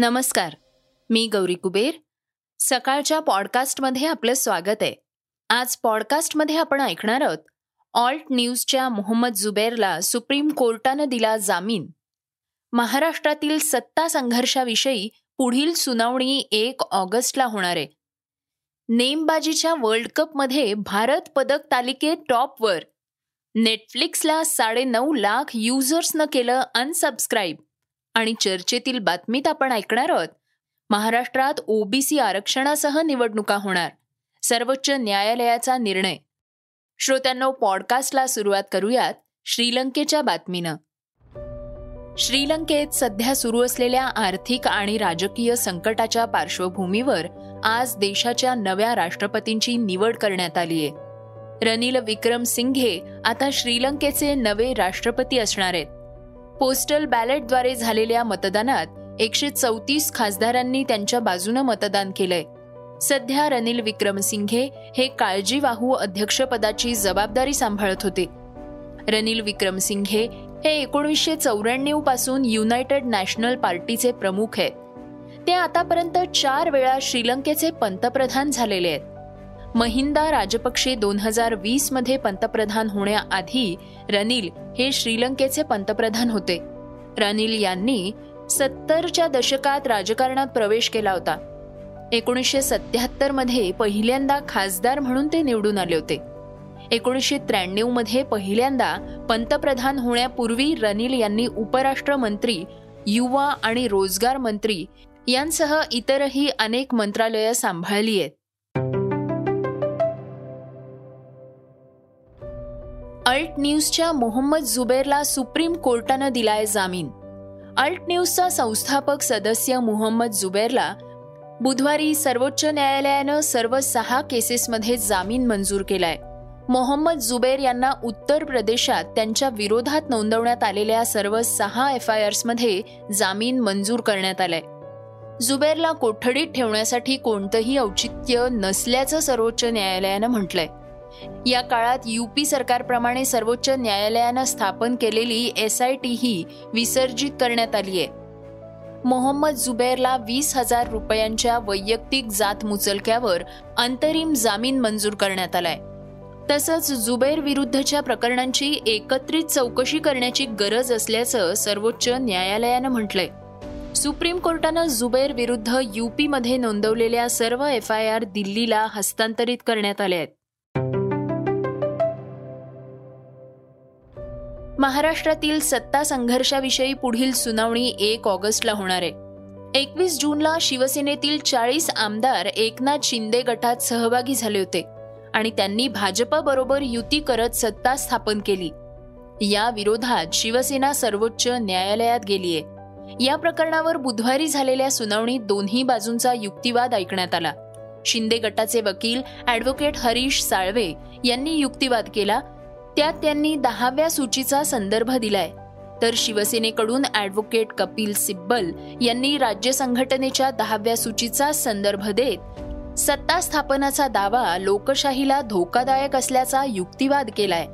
नमस्कार मी गौरी कुबेर. सकाळच्या पॉडकास्टमध्ये आपलं स्वागत आहे. आज पॉडकास्टमध्ये आपण ऐकणार आहोत ऑल्ट न्यूजच्या मोहम्मद जुबेरला सुप्रीम कोर्टानं दिला जामीन. महाराष्ट्रातील सत्ता संघर्षाविषयी पुढील सुनावणी एक ऑगस्टला होणार आहे. नेमबाजीच्या वर्ल्ड कपमध्ये भारत पदक तालिकेत टॉपवर. नेटफ्लिक्सला साडेनऊ लाख युजर्सनं केलं अनसबस्क्राईब आणि चर्चेतील बातमीत आपण ऐकणार आहोत. महाराष्ट्रात ओबीसी आरक्षणासह निवडणुका होणार. सर्वोच्च न्यायालयाचा निर्णय. श्रोत्यांनो पॉडकास्टला सुरुवात करूयात श्रीलंकेच्या बातमीनं. श्रीलंकेत सध्या सुरू असलेल्या आर्थिक आणि राजकीय संकटाच्या पार्श्वभूमीवर आज देशाच्या नव्या राष्ट्रपतींची निवड करण्यात आली आहे रनिल विक्रम सिंघे आता श्रीलंकेचे नवे राष्ट्रपती असणार आहेत. पोस्टल बॅलेटद्वारे झालेल्या मतदानात एकशे चौतीस खासदारांनी त्यांच्या बाजूनं मतदान केलंय. सध्या रनिल विक्रमसिंघे हे काळजीवाहू अध्यक्षपदाची जबाबदारी सांभाळत होते. रनिल विक्रमसिंघे हे एकोणीसशे चौऱ्याण्णवपासून युनायटेड नॅशनल पार्टीचे प्रमुख आहेत. ते आतापर्यंत चार वेळा श्रीलंकेचे पंतप्रधान झालेले आहेत. महिंदा राजपक्षे दोन हजार वीसमध्ये पंतप्रधान होण्याआधी रनिल हे श्रीलंकेचे पंतप्रधान होते. रनिल यांनी सत्तरच्या दशकात राजकारणात प्रवेश केला होता. एकोणीसशे सत्याहत्तरमध्ये पहिल्यांदा खासदार म्हणून ते निवडून आले होते. एकोणीसशे त्र्याण्णवमध्ये पहिल्यांदा पंतप्रधान होण्यापूर्वी रनिल यांनी उपराष्ट्रमंत्री युवा आणि रोजगार मंत्री यांसह इतरही अनेक मंत्रालयं सांभाळली आहेत. अल्ट न्यूजच्या मोहम्मद जुबेरला सुप्रीम कोर्टानं दिलाय जामीन. अल्ट न्यूजचा संस्थापक सदस्य मोहम्मद जुबेरला बुधवारी सर्वोच्च न्यायालयानं सर्व सहा केसेसमध्ये जामीन मंजूर केलाय. मोहम्मद जुबेर यांना उत्तर प्रदेशात त्यांच्या विरोधात नोंदवण्यात आलेल्या सर्व सहा एफ आय आर्समध्ये जामीन मंजूर करण्यात आलाय. जुबेरला कोठडीत ठेवण्यासाठी कोणतंही औचित्य नसल्याचं सर्वोच्च न्यायालयानं म्हटलंय. या काळात युपी सरकारप्रमाणे सर्वोच्च न्यायालयानं स्थापन केलेली एस आय टी ही विसर्जित करण्यात आली आहे. मोहम्मद जुबेरला वीस हजार रुपयांच्या वैयक्तिक जात मुचलक्यावर अंतरिम जामीन मंजूर करण्यात आलाय. तसंच जुबेर विरुद्धच्या प्रकरणांची एकत्रित चौकशी करण्याची गरज असल्याचं सर्वोच्च न्यायालयानं म्हटलंय. सुप्रीम कोर्टानं जुबेर विरुद्ध युपीमध्ये नोंदवलेल्या सर्व एफ आय आर दिल्लीला हस्तांतरित करण्यात आले आहेत. महाराष्ट्रातील सत्ता संघर्षाविषयी पुढील सुनावणी एक ऑगस्टला होणार आहे. एकवीस जूनला शिवसेनेतील चाळीस आमदार एकनाथ शिंदे गटात सहभागी झाले होते आणि त्यांनी भाजपाबरोबर युती करत सत्ता स्थापन केली. या विरोधात शिवसेना सर्वोच्च न्यायालयात गेलीये या प्रकरणावर बुधवारी झालेल्या सुनावणीत दोन्ही बाजूंचा युक्तिवाद ऐकण्यात आला. शिंदे गटाचे वकील ॲडव्होकेट हरीश साळवे यांनी युक्तिवाद केला त्यात त्यांनी दहाव्या सूचीचा संदर्भ दिलाय. तर शिवसेनेकडून ॲडव्होकेट कपिल सिब्बल यांनी राज्य संघटनेच्या दहाव्या सूचीचा संदर्भ देत सत्ता स्थापनाचा दावा लोकशाहीला धोकादायक असल्याचा युक्तिवाद केलाय.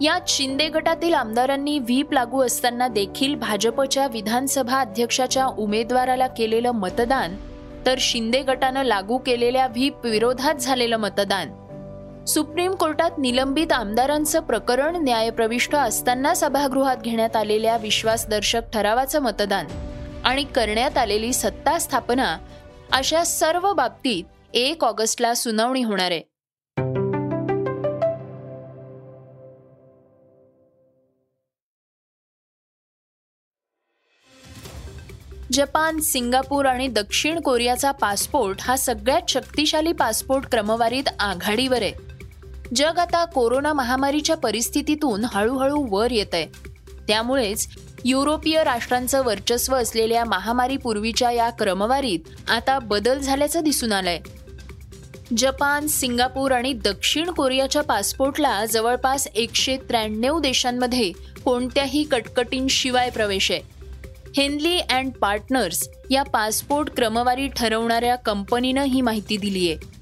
यात शिंदे गटातील आमदारांनी व्हीप लागू असताना देखील भाजपच्या विधानसभा अध्यक्षाच्या उमेदवाराला केलेलं मतदान तर शिंदे गटानं लागू केलेल्या व्हीप विरोधात झालेलं मतदान. सुप्रीम कोर्टात निलंबित आमदारांचं प्रकरण न्यायप्रविष्ट असताना सभागृहात घेण्यात आलेल्या विश्वासदर्शक ठरावाचं मतदान आणि करण्यात आलेली सत्ता स्थापना अशा सर्व बाबतीत एक ऑगस्टला सुनावणी होणार आहे. जपान सिंगापूर आणि दक्षिण कोरियाचा पासपोर्ट हा सगळ्यात शक्तिशाली पासपोर्ट क्रमवारीत आघाडीवर आहे. जग आता कोरोना महामारीच्या परिस्थितीतून हळूहळू वर येत आहे त्यामुळेच युरोपीय राष्ट्रांचं वर्चस्व असलेल्या महामारीपूर्वीच्या या क्रमवारीत आता बदल झाल्याचं दिसून आलंय. जपान सिंगापूर आणि दक्षिण कोरियाच्या पासपोर्टला जवळपास एकशे त्र्याण्णव देशांमध्ये कोणत्याही कटकटींशिवाय प्रवेश आहे. हेनली अँड पार्टनर्स या पासपोर्ट क्रमवारी ठरवणाऱ्या कंपनीनं ही माहिती दिली आहे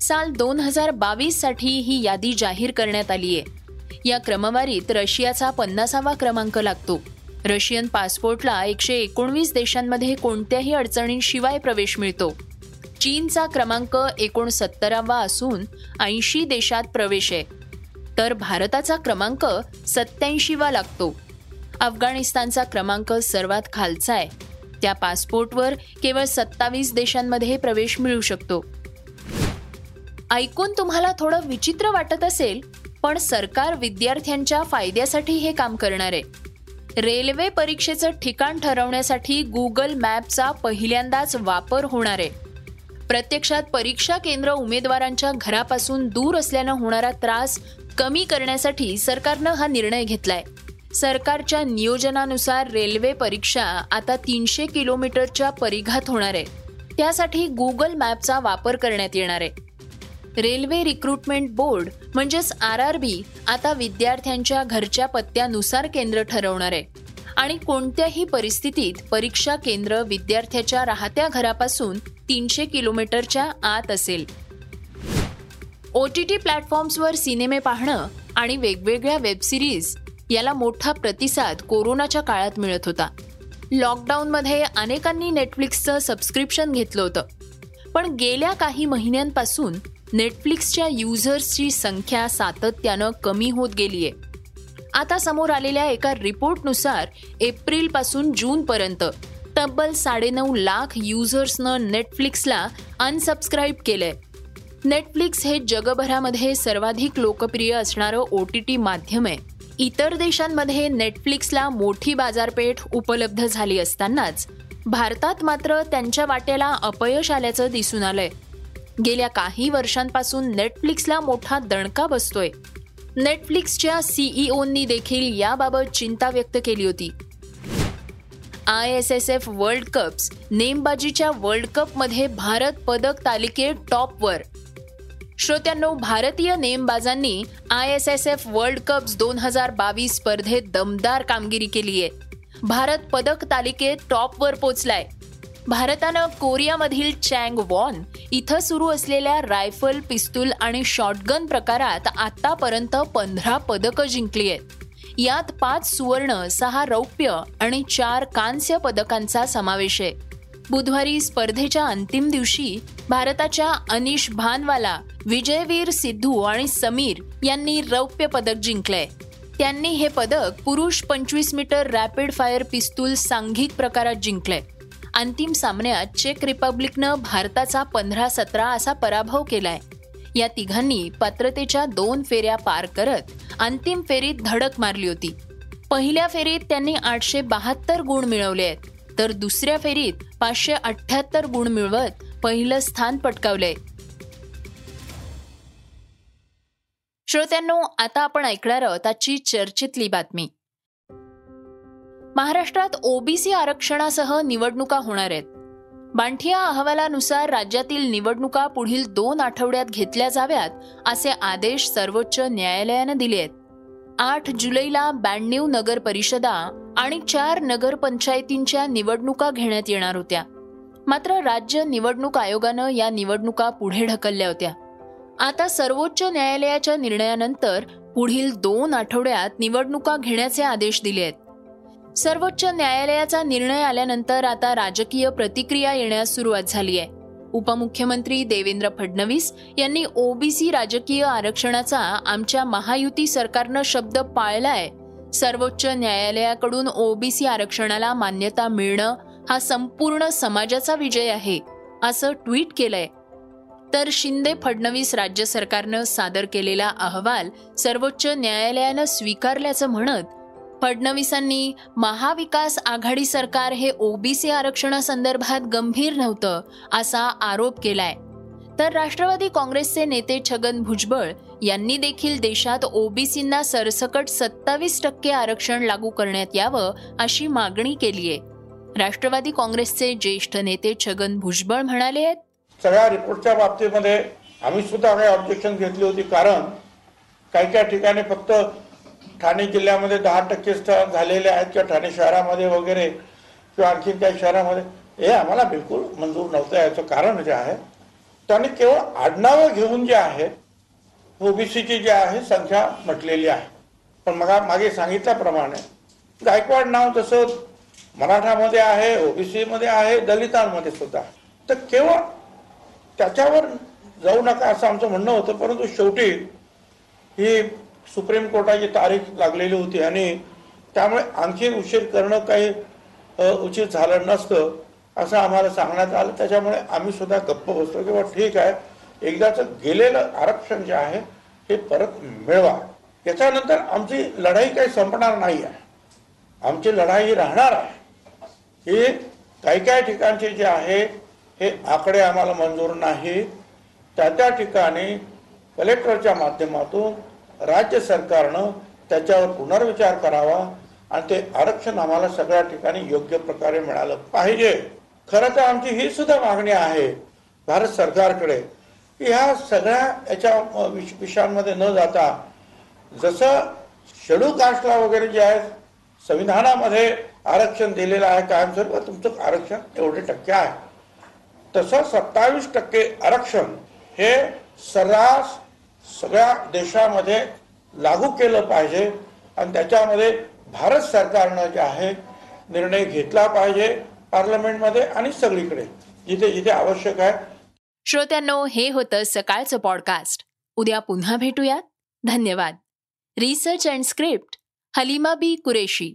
साल दोन हजार बावीससाठी ही यादी जाहीर करण्यात आली आहे या क्रमवारीत रशियाचा पन्नासावा क्रमांक लागतो. रशियन पासपोर्टला एकशे एकोणवीस देशांमध्ये कोणत्याही अडचणींशिवाय प्रवेश मिळतो. चीनचा क्रमांक एकोणसत्तरावा असून ऐंशी देशात प्रवेश आहे. तर भारताचा क्रमांक सत्याऐंशीवा लागतो. अफगाणिस्तानचा क्रमांक सर्वात खालचा आहे. त्या पासपोर्टवर केवळ सत्तावीस देशांमध्ये प्रवेश मिळू शकतो. ऐकून तुम्हाला थोडं विचित्र वाटत असेल पण सरकार विद्यार्थ्यांच्या फायद्यासाठी हे काम करणार आहे. रेल्वे परीक्षेचं ठिकाण ठरवण्यासाठी गुगल मॅपचा पहिल्यांदाच वापर होणार आहे. प्रत्यक्षात परीक्षा केंद्र उमेदवारांच्या घरापासून दूर असल्यानं होणारा त्रास कमी करण्यासाठी सरकारनं हा निर्णय घेतलाय. सरकारच्या नियोजनानुसार रेल्वे परीक्षा आता तीनशे किलोमीटरच्या परिघात होणार आहे. त्यासाठी गुगल मॅपचा वापर करण्यात येणार आहे. रेल्वे रिक्रुटमेंट बोर्ड म्हणजेच आर आर बी आता विद्यार्थ्यांच्या घरच्या पत्त्यानुसार केंद्र ठरवणार आहे. आणि कोणत्याही परिस्थितीत परीक्षा केंद्र विद्यार्थ्याच्या राहत्या घरापासून तीनशे किलोमीटरच्या आत असेल. ओ टी टी प्लॅटफॉर्म्सवर सिनेमे पाहणं आणि वेगवेगळ्या वेबसिरीज याला मोठा प्रतिसाद कोरोनाच्या काळात मिळत होता. लॉकडाऊनमध्ये अनेकांनी नेटफ्लिक्सचं सबस्क्रिप्शन घेतलं होतं. पण गेल्या काही महिन्यांपासून नेटफ्लिक्सच्या युजर्सची संख्या सातत्यानं कमी होत गेली आहे आता समोर आलेल्या एका रिपोर्टनुसार एप्रिलपासून जूनपर्यंत तब्बल साडेनऊ लाख युजर्सनं नेटफ्लिक्सला अनसबस्क्राईब केलंय. नेटफ्लिक्स हे जगभरामध्ये सर्वाधिक लोकप्रिय असणारं ओ टी टी माध्यम आहे. इतर देशांमध्ये नेटफ्लिक्सला मोठी बाजारपेठ उपलब्ध झाली असतानाच भारतात मात्र त्यांच्या वाट्याला अपयश आल्याचं दिसून आलंय. गेल्या काही वर्षांपासून नेटफ्लिक्सला मोठा दणका बसतोय. नेटफ्लिक्सच्या सीईओनी देखील याबाबत चिंता व्यक्त केली होती. I S S F World Cups नेमबाजीच्या World कपमध्ये भारत पदक तालिकेत टॉपवर. श्रोत्यांनो भारतीय नेमबाजांनी I S S F World Cups दोन हजार बावीस स्पर्धेत दमदार कामगिरी केली आहे भारत पदक तालिकेत टॉपवर पोचलाय. भारतानं कोरियामधील चँग वॉन इथं सुरू असलेल्या रायफल पिस्तूल आणि शॉटगन प्रकारात आतापर्यंत पंधरा पदकं जिंकली आहेत. यात पाच सुवर्ण सहा रौप्य आणि चार कांस्य पदकांचा समावेश आहे. बुधवारी स्पर्धेच्या अंतिम दिवशी भारताच्या अनिश भानवाला विजयवीर सिद्धू आणि समीर यांनी रौप्य पदक जिंकलंय. त्यांनी हे पदक पुरुष पंचवीस मीटर रॅपिड फायर पिस्तूल सांघिक प्रकारात जिंकलंय. अंतिम सामन्यात चेक रिपब्लिकनं भारताचा पंधरा सतरा असा पराभव केलाय. या तिघांनी पात्रतेच्या दोन फेऱ्या पार करत अंतिम फेरीत धडक मारली होती. पहिल्या फेरीत त्यांनी आठशे बहात्तर गुण मिळवले आहेत तर दुसऱ्या फेरीत पाचशे अठ्याहत्तर गुण मिळवत पहिलं स्थान पटकावलंय. श्रोत्यांनो आता आपण ऐकणार आहोत आजची चर्चेतली बातमी. महाराष्ट्रात ओबीसी आरक्षणासह निवडणुका होणार आहेत. बांठिया अहवालानुसार राज्यातील निवडणुका पुढील दोन आठवड्यात घेतल्या जाव्यात असे आदेश सर्वोच्च न्यायालयानं दिले आहेत. आठ जुलैला ब्याण्णव नगर परिषदा आणि चार नगरपंचायतींच्या निवडणुका घेण्यात येणार होत्या. मात्र राज्य निवडणूक आयोगानं या निवडणुका पुढे ढकलल्या होत्या. आता सर्वोच्च न्यायालयाच्या निर्णयानंतर पुढील दोन आठवड्यात निवडणुका घेण्याचे आदेश दिले आहेत. सर्वोच्च न्यायालयाचा निर्णय आल्यानंतर आता राजकीय प्रतिक्रिया येण्यास सुरुवात झाली आहे. उपमुख्यमंत्री देवेंद्र फडणवीस यांनी ओबीसी राजकीय आरक्षणाचा आमच्या महायुती सरकारनं शब्द पाळलाय. सर्वोच्च न्यायालयाकडून ओबीसी आरक्षणाला मान्यता मिळणं हा संपूर्ण समाजाचा विजय आहे असं ट्विट केलंय. तर शिंदे फडणवीस राज्य सरकारनं सादर केलेला अहवाल सर्वोच्च न्यायालयानं स्वीकारल्याचं म्हणत फडणवीसांनी महाविकास आघाडी सरकार हे ओबीसी आरक्षणासंदर्भात गंभीर नव्हतं असा आरोप केलाय. तर राष्ट्रवादी काँग्रेसचे नेते छगन भुजबळ यांनी देखील देशात ओबीसींना सरसकट सत्तावीस टक्के आरक्षण लागू करण्यात यावं अशी मागणी केली आहे. राष्ट्रवादी काँग्रेसचे ज्येष्ठ नेते छगन भुजबळ म्हणाले आहेत. सगळ्या रिपोर्टच्या बाबतीमध्ये आम्ही सुद्धा काही ऑब्जेक्शन घेतली होती कारण काही काही ठिकाणी फक्त ठाणे जिल्ह्यामध्ये दहा टक्के स्थळ झालेले आहेत किंवा ठाणे शहरामध्ये वगैरे किंवा आणखीन काही शहरामध्ये हे आम्हाला बिलकुल मंजूर नव्हतं. याचं कारण जे आहे त्यांनी केवळ आडनावं घेऊन जे आहे ओबीसीची जी आहे संख्या म्हटलेली आहे. पण मग मागे सांगितल्याप्रमाणे गायकवाड नाव जसं मराठामध्ये आहे ओबीसीमध्ये आहे दलितांमध्ये सुद्धा. तर केवळ त्याच्यावर जाऊ नका असं आमचं म्हणणं होतं परंतु शेवटी ही सुप्रीम कोर्टाची तारीख लागलेली होती आणि त्यामुळे आणखी उशीर करणं काही उचित झालं नसतं असं आम्हाला सांगण्यात आलं. त्याच्यामुळे आम्ही सुद्धा गप्प बसतो की ठीक आहे एकदाचं गेलेलं आरक्षण जे आहे हे परत मिळवा. याच्यानंतर आमची लढाई काही संपणार नाही आहे. आमची लढाई ही राहणार आहे. ही काही काही ठिकाणचे जे आहे हे आकडे आम्हाला मंजूर नाही. त्या त्या ठिकाणी कलेक्टरच्या माध्यमातून राज्य सरकारनं त्याच्यावर पुनर्विचार करावा आणि ते आरक्षण आम्हाला सगळ्या ठिकाणी योग्य प्रकारे मिळालं पाहिजे. खरं तर आमची ही सुद्धा मागणी आहे भारत सरकारकडे की ह्या सगळ्या याच्या विष- विषयांमध्ये न जाता जसं शेड्यूल कास्टला वगैरे जे आहे संविधानामध्ये आरक्षण दिलेलं आहे कायमस्वरूप तुमचं आरक्षण एवढे टक्के आहे. तसं सत्तावीस टक्के आरक्षण हे सर्रास सगळ्या देशामध्ये लागू केलं पाहिजे आणि त्याच्यामध्ये भारत सरकारनं जे आहे निर्णय घेतला पाहिजे पार्लमेंटमध्ये आणि सगळीकडे जिथे जिथे आवश्यक आहे. श्रोत्यांनो हे होतं सकाळचं पॉडकास्ट उद्या पुन्हा भेटूयात. धन्यवाद. Research and script Halima Bi Qureshi.